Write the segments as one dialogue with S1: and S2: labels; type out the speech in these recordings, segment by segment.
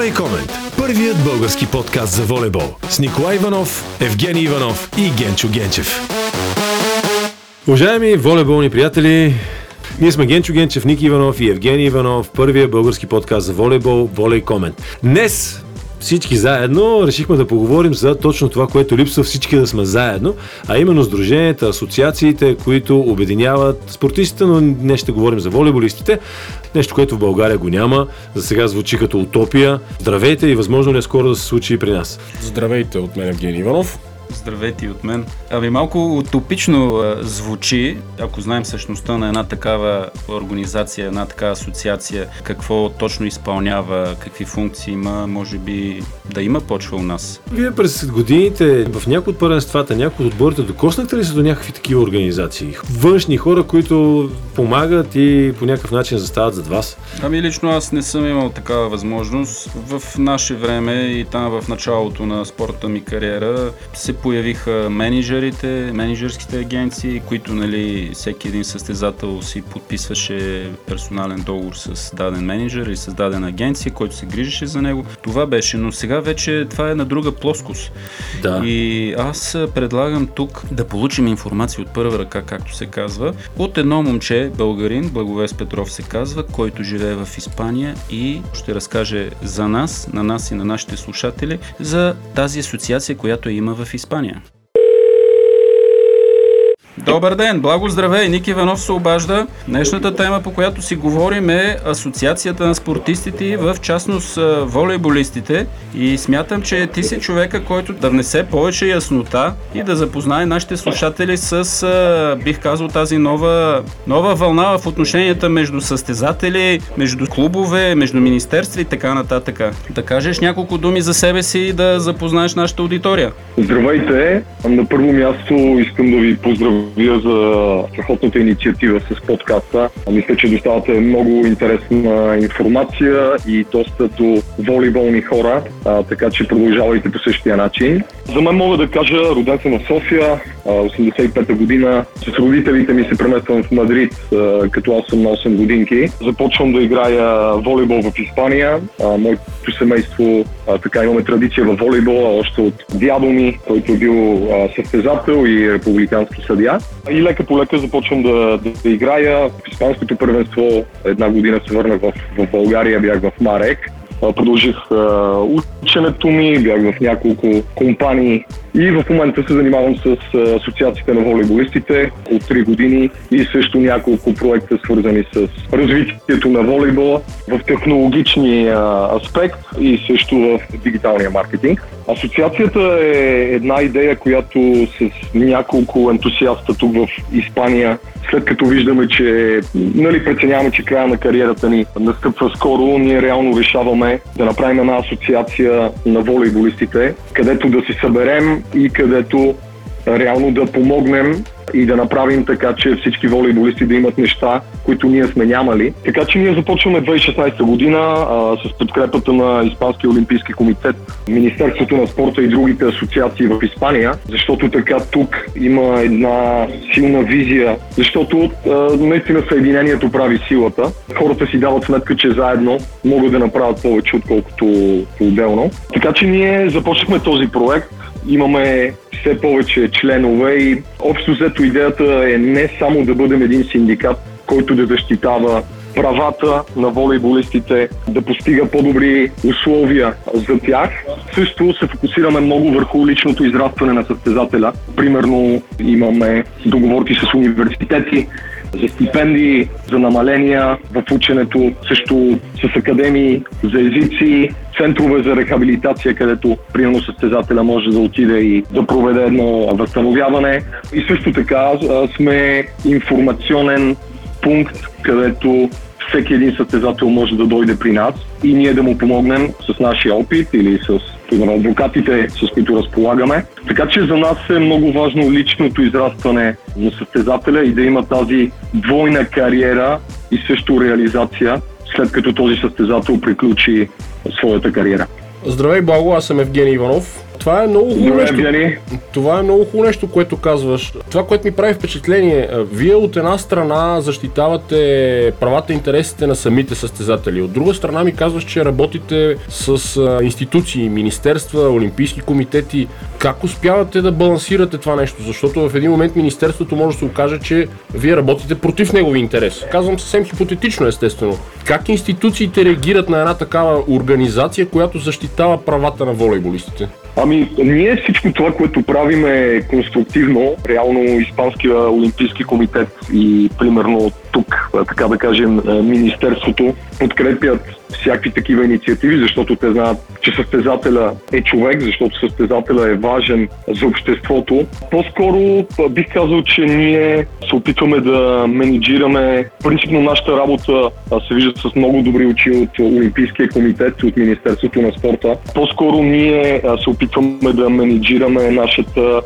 S1: Волей Комент. Първият български подкаст за волейбол. С Николай Иванов, Евгений Иванов и Генчо Генчев. Уважаеми волейболни приятели, ние сме Генчо Генчев, Ники Иванов и Евгений Иванов, първия български подкаст за волейбол, Волей Комент. Днес всички заедно решихме да поговорим за точно това, което липсва всички да сме заедно, а именно сдруженията, асоциациите, които обединяват спортистите, но не ще говорим за волейболистите. Нещо, което в България го няма. За сега звучи като утопия. Здравейте и възможно ли е скоро да се случи и при нас?
S2: Здравейте от мен Евгений Иванов.
S3: Здравейте от мен. Ами малко утопично звучи, ако знаем същността на една такава организация, една такава асоциация, какво точно изпълнява, какви функции има, може би да има почва у нас.
S1: Вие през годините в някои от първенствата, някои от отборите, докоснахте ли се до някакви такива организации? Външни хора, които помагат и по някакъв начин застават зад вас?
S3: Ами лично аз не съм имал такава възможност. В наше време и там в началото на спорта ми кариера се появиха менеджерите, менеджерските агенции, които нали, всеки един състезател си подписваше персонален договор с даден менеджер или с дадена агенция, който се грижеше за него. Това беше, но сега вече това е на друга плоскост.
S1: Да.
S3: И аз предлагам тук да получим информация от първа ръка, както се казва, от едно момче, българин, Благовест Петров се казва, който живее в Испания и ще разкаже за нас, на нас и на нашите слушатели, за тази асоциация, която я има в Испания. Добър ден, благо здравей, Ник Иванов се обажда. Днешната тема, по която си говорим е Асоциацията на спортистите в частност волейболистите. И смятам, че ти си човека, който да внесе повече яснота и да запознае нашите слушатели с, бих казал, тази нова, нова вълна в отношенията между състезатели, между клубове, между министерства и така нататък. Да кажеш няколко думи за себе си и да запознаеш нашата аудитория.
S4: Здравейте! На първо място искам да ви поздравя за страхотната инициатива с подкаста. Мисля, че доставате много интересна информация и доста до волейболни хора, а, така че продължавайте по същия начин. За мен мога да кажа, роден съм в София, 85-та година. С родителите ми се премествам в Мадрид, като аз съм на 8 годинки. Започвам да играя волейбол в Испания. Моето семейство така имаме традиция в волейбола още от дядо ми, който е бил състезател и републикански съдия. И лека по лека започвам да, да, да играя. В испанското първенство една година се върнах в, в България, бях в Марек. Продължих ученето ми, бях в няколко компании и в момента се занимавам с а, асоциациите на волейболистите от 3 години и също няколко проекта свързани с развитието на волейбола в технологичния аспект и също в дигиталния маркетинг. Асоциацията е една идея, която с няколко ентусиаста тук в Испания след като виждаме, че нали, преценяваме, че края на кариерата ни настъпва скоро, ние реално решаваме да направим една асоциация на волейболистите, където да се съберем и където реално да помогнем и да направим така, че всички волейболисти да имат неща, които ние сме нямали. Така че ние започваме 2016 година а, с подкрепата на Испанския олимпийски комитет, Министерството на спорта и другите асоциации в Испания, защото така тук има една силна визия, защото а, наистина съединението прави силата. Хората си дават сметка, че заедно могат да направят повече, отколкото по-отделно. Така че ние започнахме този проект имаме все повече членове и общо взето идеята е не само да бъдем един синдикат, който да защитава правата на волейболистите, да постига по-добри условия за тях. Също се фокусираме много върху личното израстване на състезателя. Примерно имаме договорки с университети, за стипендии, за намаления в ученето, също с академии за езици, центрове за рехабилитация, където примерно състезателя може да отиде и да проведе едно възстановяване. И също така сме информационен пункт, където всеки един състезател може да дойде при нас и ние да му помогнем с нашия опит или с примерно, адвокатите, с които разполагаме. Така че за нас е много важно личното израстване на състезателя и да има тази двойна кариера и също реализация, след като този състезател приключи своята кариера.
S2: Здравей, Благо, аз съм Евгений Иванов. Това е много хубаво нещо. Това е много хубаво нещо, което казваш. Това, което ми прави впечатление, вие от една страна защитавате правата и интересите на самите състезатели. От друга страна ми казваш, че работите с институции, министерства, олимпийски комитети. Как успявате да балансирате това нещо? Защото в един момент Министерството може да се окаже, че вие работите против негови интерес. Казвам съвсем хипотетично, естествено. Как институциите реагират на една такава организация, която защитава правата на волейболистите?
S4: Ами, ние всичко това, което правим е конструктивно. Реално Испанския олимпийски комитет и примерно тук, така да кажем, Министерството подкрепят всякакви такива инициативи, защото те знаят, че състезателя е човек, защото състезателя е важен за обществото. По-скоро бих казал, че ние се опитваме да менеджираме. Принципно нашата работа се вижда с много добри очи от Олимпийския комитет, от Министерството на спорта. По-скоро ние се опитваме да менеджираме нашата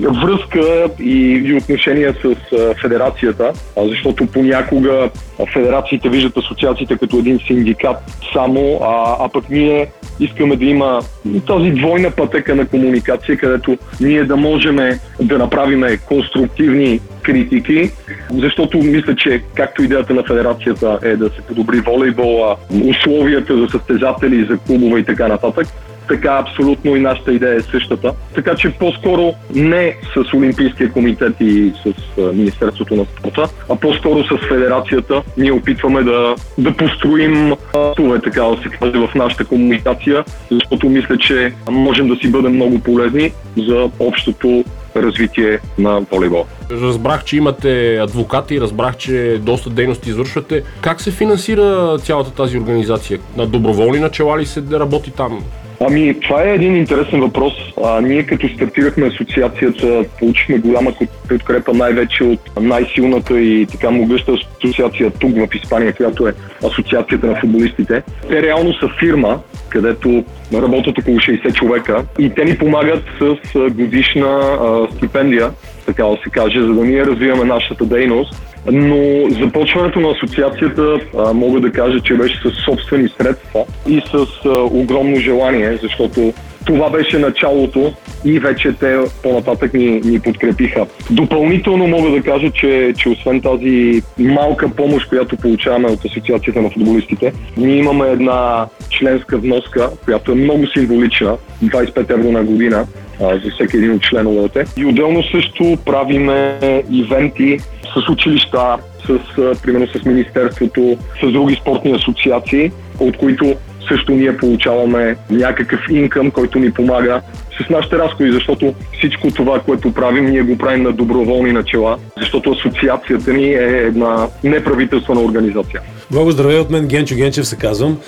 S4: връзка и, и отношения с федерацията, защото понякога федерациите виждат асоциациите като един синдикат само, а, а пък ние искаме да има тази двойна пътека на комуникация, където ние да можем да направим конструктивни критики, защото мисля, че както идеята на федерацията е да се подобри волейбола, условията за състезатели, за клубове и така нататък, така абсолютно и нашата идея е същата. Така че по-скоро не с Олимпийския комитет и с Министерството на спорта, а по-скоро с Федерацията ние опитваме да, да построим това, така да се каже, в нашата комуникация, защото мисля, че можем да си бъдем много полезни за общото развитие на волейбол.
S2: Разбрах, че имате адвокати, разбрах, че доста дейности извършвате. Как се финансира цялата тази организация? На доброволни начала ли се да работи там?
S4: Ами, това е един интересен въпрос. А, ние като стартирахме асоциацията, получихме голяма подкрепа най-вече от най-силната и така могъща асоциация тук в Испания, която е Асоциацията на футболистите. Те реално са фирма, където работят около 60 човека и те ни помагат с годишна а, стипендия, така да се каже, за да ние развиваме нашата дейност. Но започването на асоциацията а, мога да кажа, че беше с собствени средства и с а, огромно желание, защото това беше началото и вече те по-нататък ни, ни подкрепиха. Допълнително мога да кажа, че, че освен тази малка помощ, която получаваме от Асоциацията на футболистите, ние имаме една членска вноска, която е много символична, 25 евро на година, за всеки един от членовете. И отделно също правиме ивенти с училища, с, примерно с Министерството, с други спортни асоциации, от които също ние получаваме някакъв инкъм, който ни помага с нашите разходи, защото всичко това, което правим, ние го правим на доброволни начала, защото асоциацията ни е една неправителствена организация.
S1: Много здравей от мен, Генчо Генчев се казвам.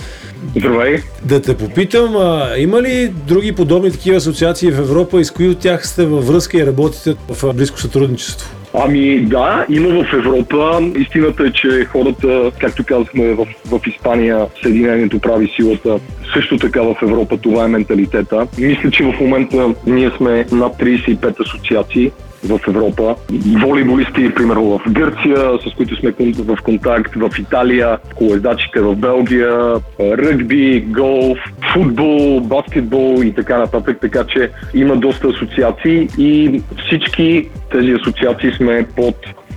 S4: Здравей!
S1: Да те попитам, а, има ли други подобни такива асоциации в Европа и с кои от тях сте във връзка и работите в близко сътрудничество?
S4: Ами да, има в Европа. Истината е, че хората, както казахме в, в Испания, Съединението прави силата. Също така в Европа това е менталитета. Мисля, че в момента ние сме над 35 асоциации в Европа. Волейболисти, примерно в Гърция, с които сме в контакт, в Италия, колездачите в Белгия, ръгби, голф, футбол, баскетбол и така нататък. Така че има доста асоциации и всички тези асоциации сме под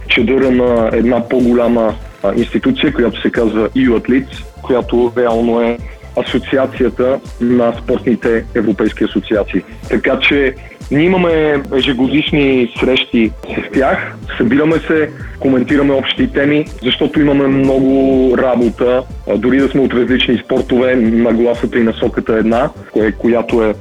S4: чедъра на една по-голяма институция, която се казва EU Athletes, която реално е асоциацията на спортните европейски асоциации. Така че ние имаме ежегодишни срещи с тях, събираме се, коментираме общи теми, защото имаме много работа, дори да сме от различни спортове, нагласата и насоката е една, която е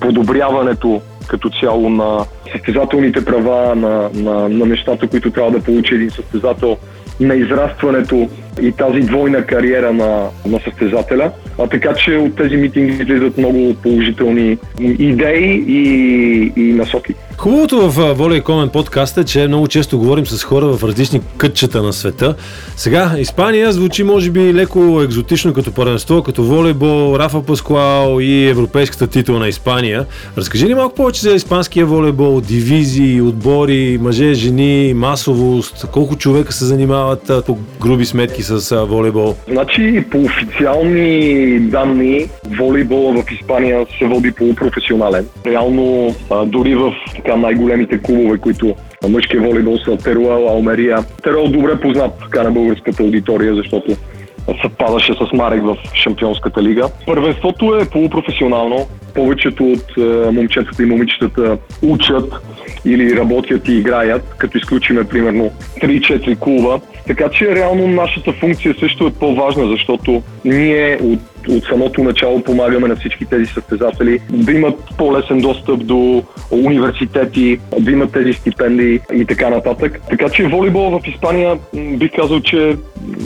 S4: подобряването като цяло на състезателните права, на, на, на нещата, които трябва да получи един състезател, на израстването и тази двойна кариера на, на състезателя. А така че от тези митинги излизат много положителни идеи и, и насоки.
S1: Хубавото в Воля Комен подкаст е, че много често говорим с хора в различни кътчета на света. Сега Испания звучи може би леко екзотично като първенство, като волейбол, Рафа Паскуал и европейската титла на Испания. Разкажи ни малко повече за испанския волейбол, дивизии, отбори, мъже, жени, масовост, колко човека се занимават по груби сметки с волейбол?
S4: Значи по официални данни волейбола в Испания се води полупрофесионален. Реално, дори в най-големите клубове, които мъжкия волейбол са Теруел, Алмерия. Теруел добре познат така на българската аудитория, защото съвпадаше с Марек в Шампионската лига. Първенството е полупрофесионално. Повечето от е, момчетата и момичетата учат или работят и играят, като изключиме примерно 3-4 клуба. Така че реално нашата функция също е по-важна, защото ние от от самото начало помагаме на всички тези състезатели да имат по-лесен достъп до университети, да имат тези стипендии и така нататък. Така че волейбол в Испания бих казал, че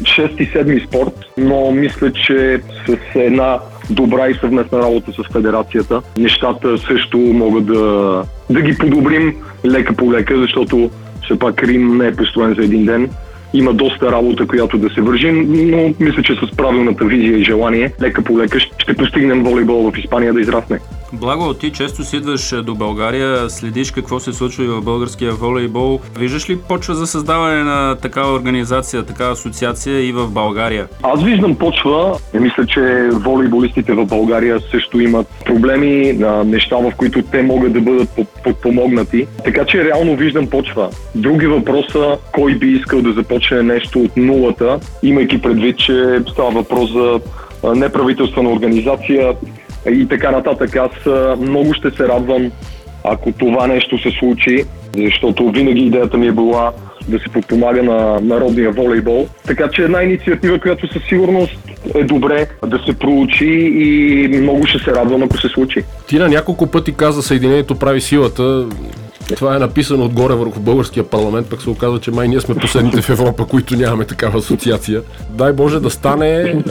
S4: 6-7 спорт, но мисля, че с една добра и съвместна работа с федерацията, нещата също могат да, да ги подобрим лека по лека, защото все пак Рим не е построен за един ден има доста работа, която да се вържи, но мисля, че с правилната визия и желание, лека по лека ще постигнем волейбол в Испания да израсне.
S3: Благо, ти често си идваш до България, следиш какво се случва и в българския волейбол. Виждаш ли почва за създаване на такава организация, такава асоциация и в България?
S4: Аз виждам почва. Мисля, че волейболистите в България също имат проблеми, на неща, в които те могат да бъдат подпомогнати. Така че реално виждам почва. Други въпроса, кой би искал да започне нещо от нулата, имайки предвид, че става въпрос за неправителствена организация, и така нататък. Аз много ще се радвам, ако това нещо се случи, защото винаги идеята ми е била да се подпомага на народния волейбол. Така че една инициатива, която със сигурност е добре да се проучи и много ще се радвам, ако се случи.
S2: Ти на няколко пъти каза Съединението прави силата. Това е написано отгоре върху българския парламент, пък се оказва, че май ние сме последните в Европа, които нямаме такава асоциация. Дай Боже да стане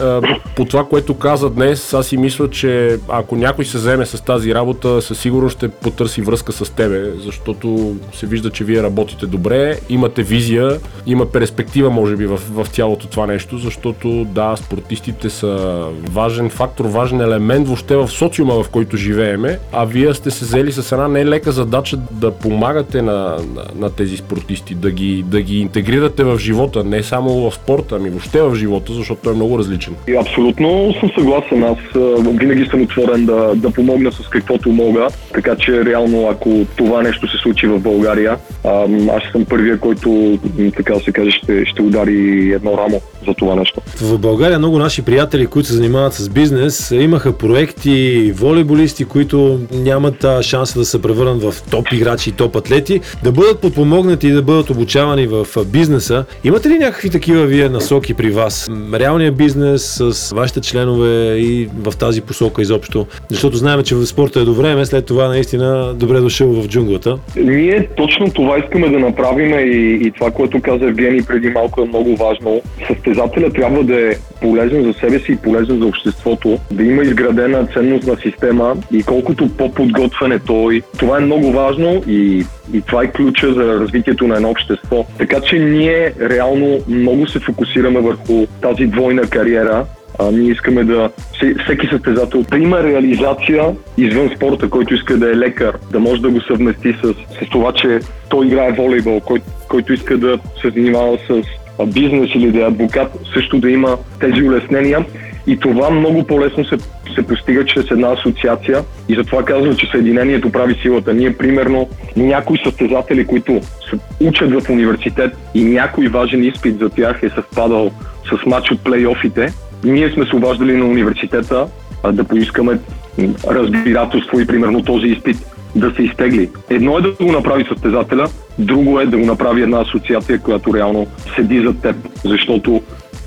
S2: по това, което каза днес. Аз си мисля, че ако някой се вземе с тази работа, със сигурност ще потърси връзка с тебе, защото се вижда, че вие работите добре, имате визия, има перспектива, може би, в, в цялото това нещо, защото да, спортистите са важен фактор, важен елемент въобще в социума, в който живееме, а вие сте се взели с една нелека задача да помагате на, на, на тези спортисти, да ги, да ги интегрирате в живота, не само в спорта, ами въобще в живота, защото той е много различен.
S4: И абсолютно съм съгласен. Аз винаги съм отворен да, да помогна с каквото мога, така че реално ако това нещо се случи в България, аз съм първия, който, така се каже, ще, ще удари едно рамо за това нещо.
S1: В България много наши приятели, които се занимават с бизнес, имаха проекти, волейболисти, които нямат шанса да се превърнат в топ играчи топ атлети, да бъдат подпомогнати и да бъдат обучавани в бизнеса. Имате ли някакви такива вие насоки при вас? Реалният бизнес с вашите членове и в тази посока изобщо? Защото знаем, че в спорта е до време, след това наистина добре дошъл в джунглата.
S4: Ние точно това искаме да направим и, и това, което каза Евгений преди малко е много важно. Състезателя трябва да е полезен за себе си и полезен за обществото, да има изградена ценностна система и колкото по-подготвен е той, това е много важно и и, това е ключа за развитието на едно общество. Така че ние реално много се фокусираме върху тази двойна кариера, а, ние искаме да всеки състезател да има реализация извън спорта, който иска да е лекар, да може да го съвмести с, с това, че той играе волейбол, кой, който иска да се занимава с бизнес или да е адвокат, също да има тези улеснения. И това много по-лесно се, се постига чрез една асоциация и затова казвам, че Съединението прави силата. Ние, примерно, някои състезатели, които се учат в университет и някой важен изпит за тях е съвпадал с матч от плейофите, ние сме се обаждали на университета а, да поискаме разбирателство и примерно този изпит да се изтегли. Едно е да го направи състезателя, друго е да го направи една асоциация, която реално седи за теб, защото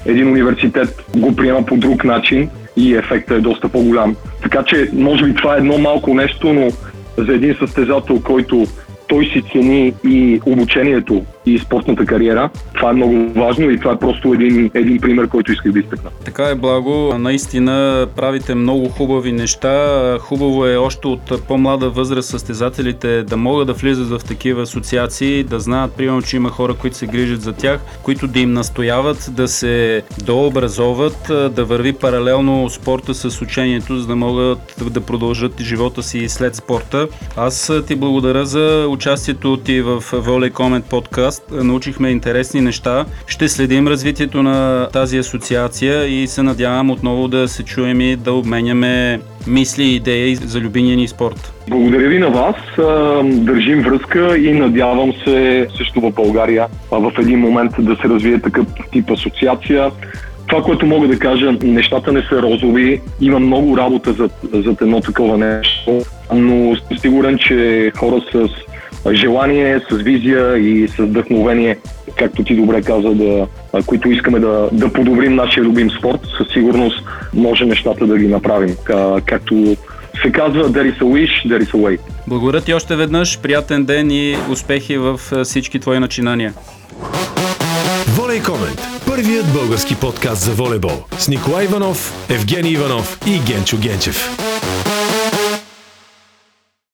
S4: един университет го приема по друг начин и ефектът е доста по-голям. Така че, може би това е едно малко нещо, но за един състезател, който той си цени и обучението и спортната кариера. Това е много важно и това е просто един, един пример, който исках да изтъкна.
S3: Така е, Благо. Наистина правите много хубави неща. Хубаво е още от по-млада възраст състезателите да могат да влизат в такива асоциации, да знаят, примерно, че има хора, които се грижат за тях, които да им настояват да се дообразоват, да върви паралелно спорта с учението, за да могат да продължат живота си след спорта. Аз ти благодаря за участието ти в Volley Comment подкаст подкаст научихме интересни неща. Ще следим развитието на тази асоциация и се надявам отново да се чуем и да обменяме мисли и идеи за любимия ни спорт.
S4: Благодаря ви на вас. Държим връзка и надявам се също в България в един момент да се развие такъв тип асоциация. Това, което мога да кажа, нещата не са розови. Има много работа за, за едно такова нещо, но съм сигурен, че хора с желание, с визия и с вдъхновение, както ти добре каза, да, които искаме да, да подобрим нашия любим спорт, със сигурност може нещата да ги направим. Както се казва, there is a wish, there is a way.
S3: Благодаря ти още веднъж, приятен ден и успехи в всички твои начинания.
S1: Волей Комент. Първият български подкаст за волейбол с Николай Иванов, Евгений Иванов и Генчо Генчев.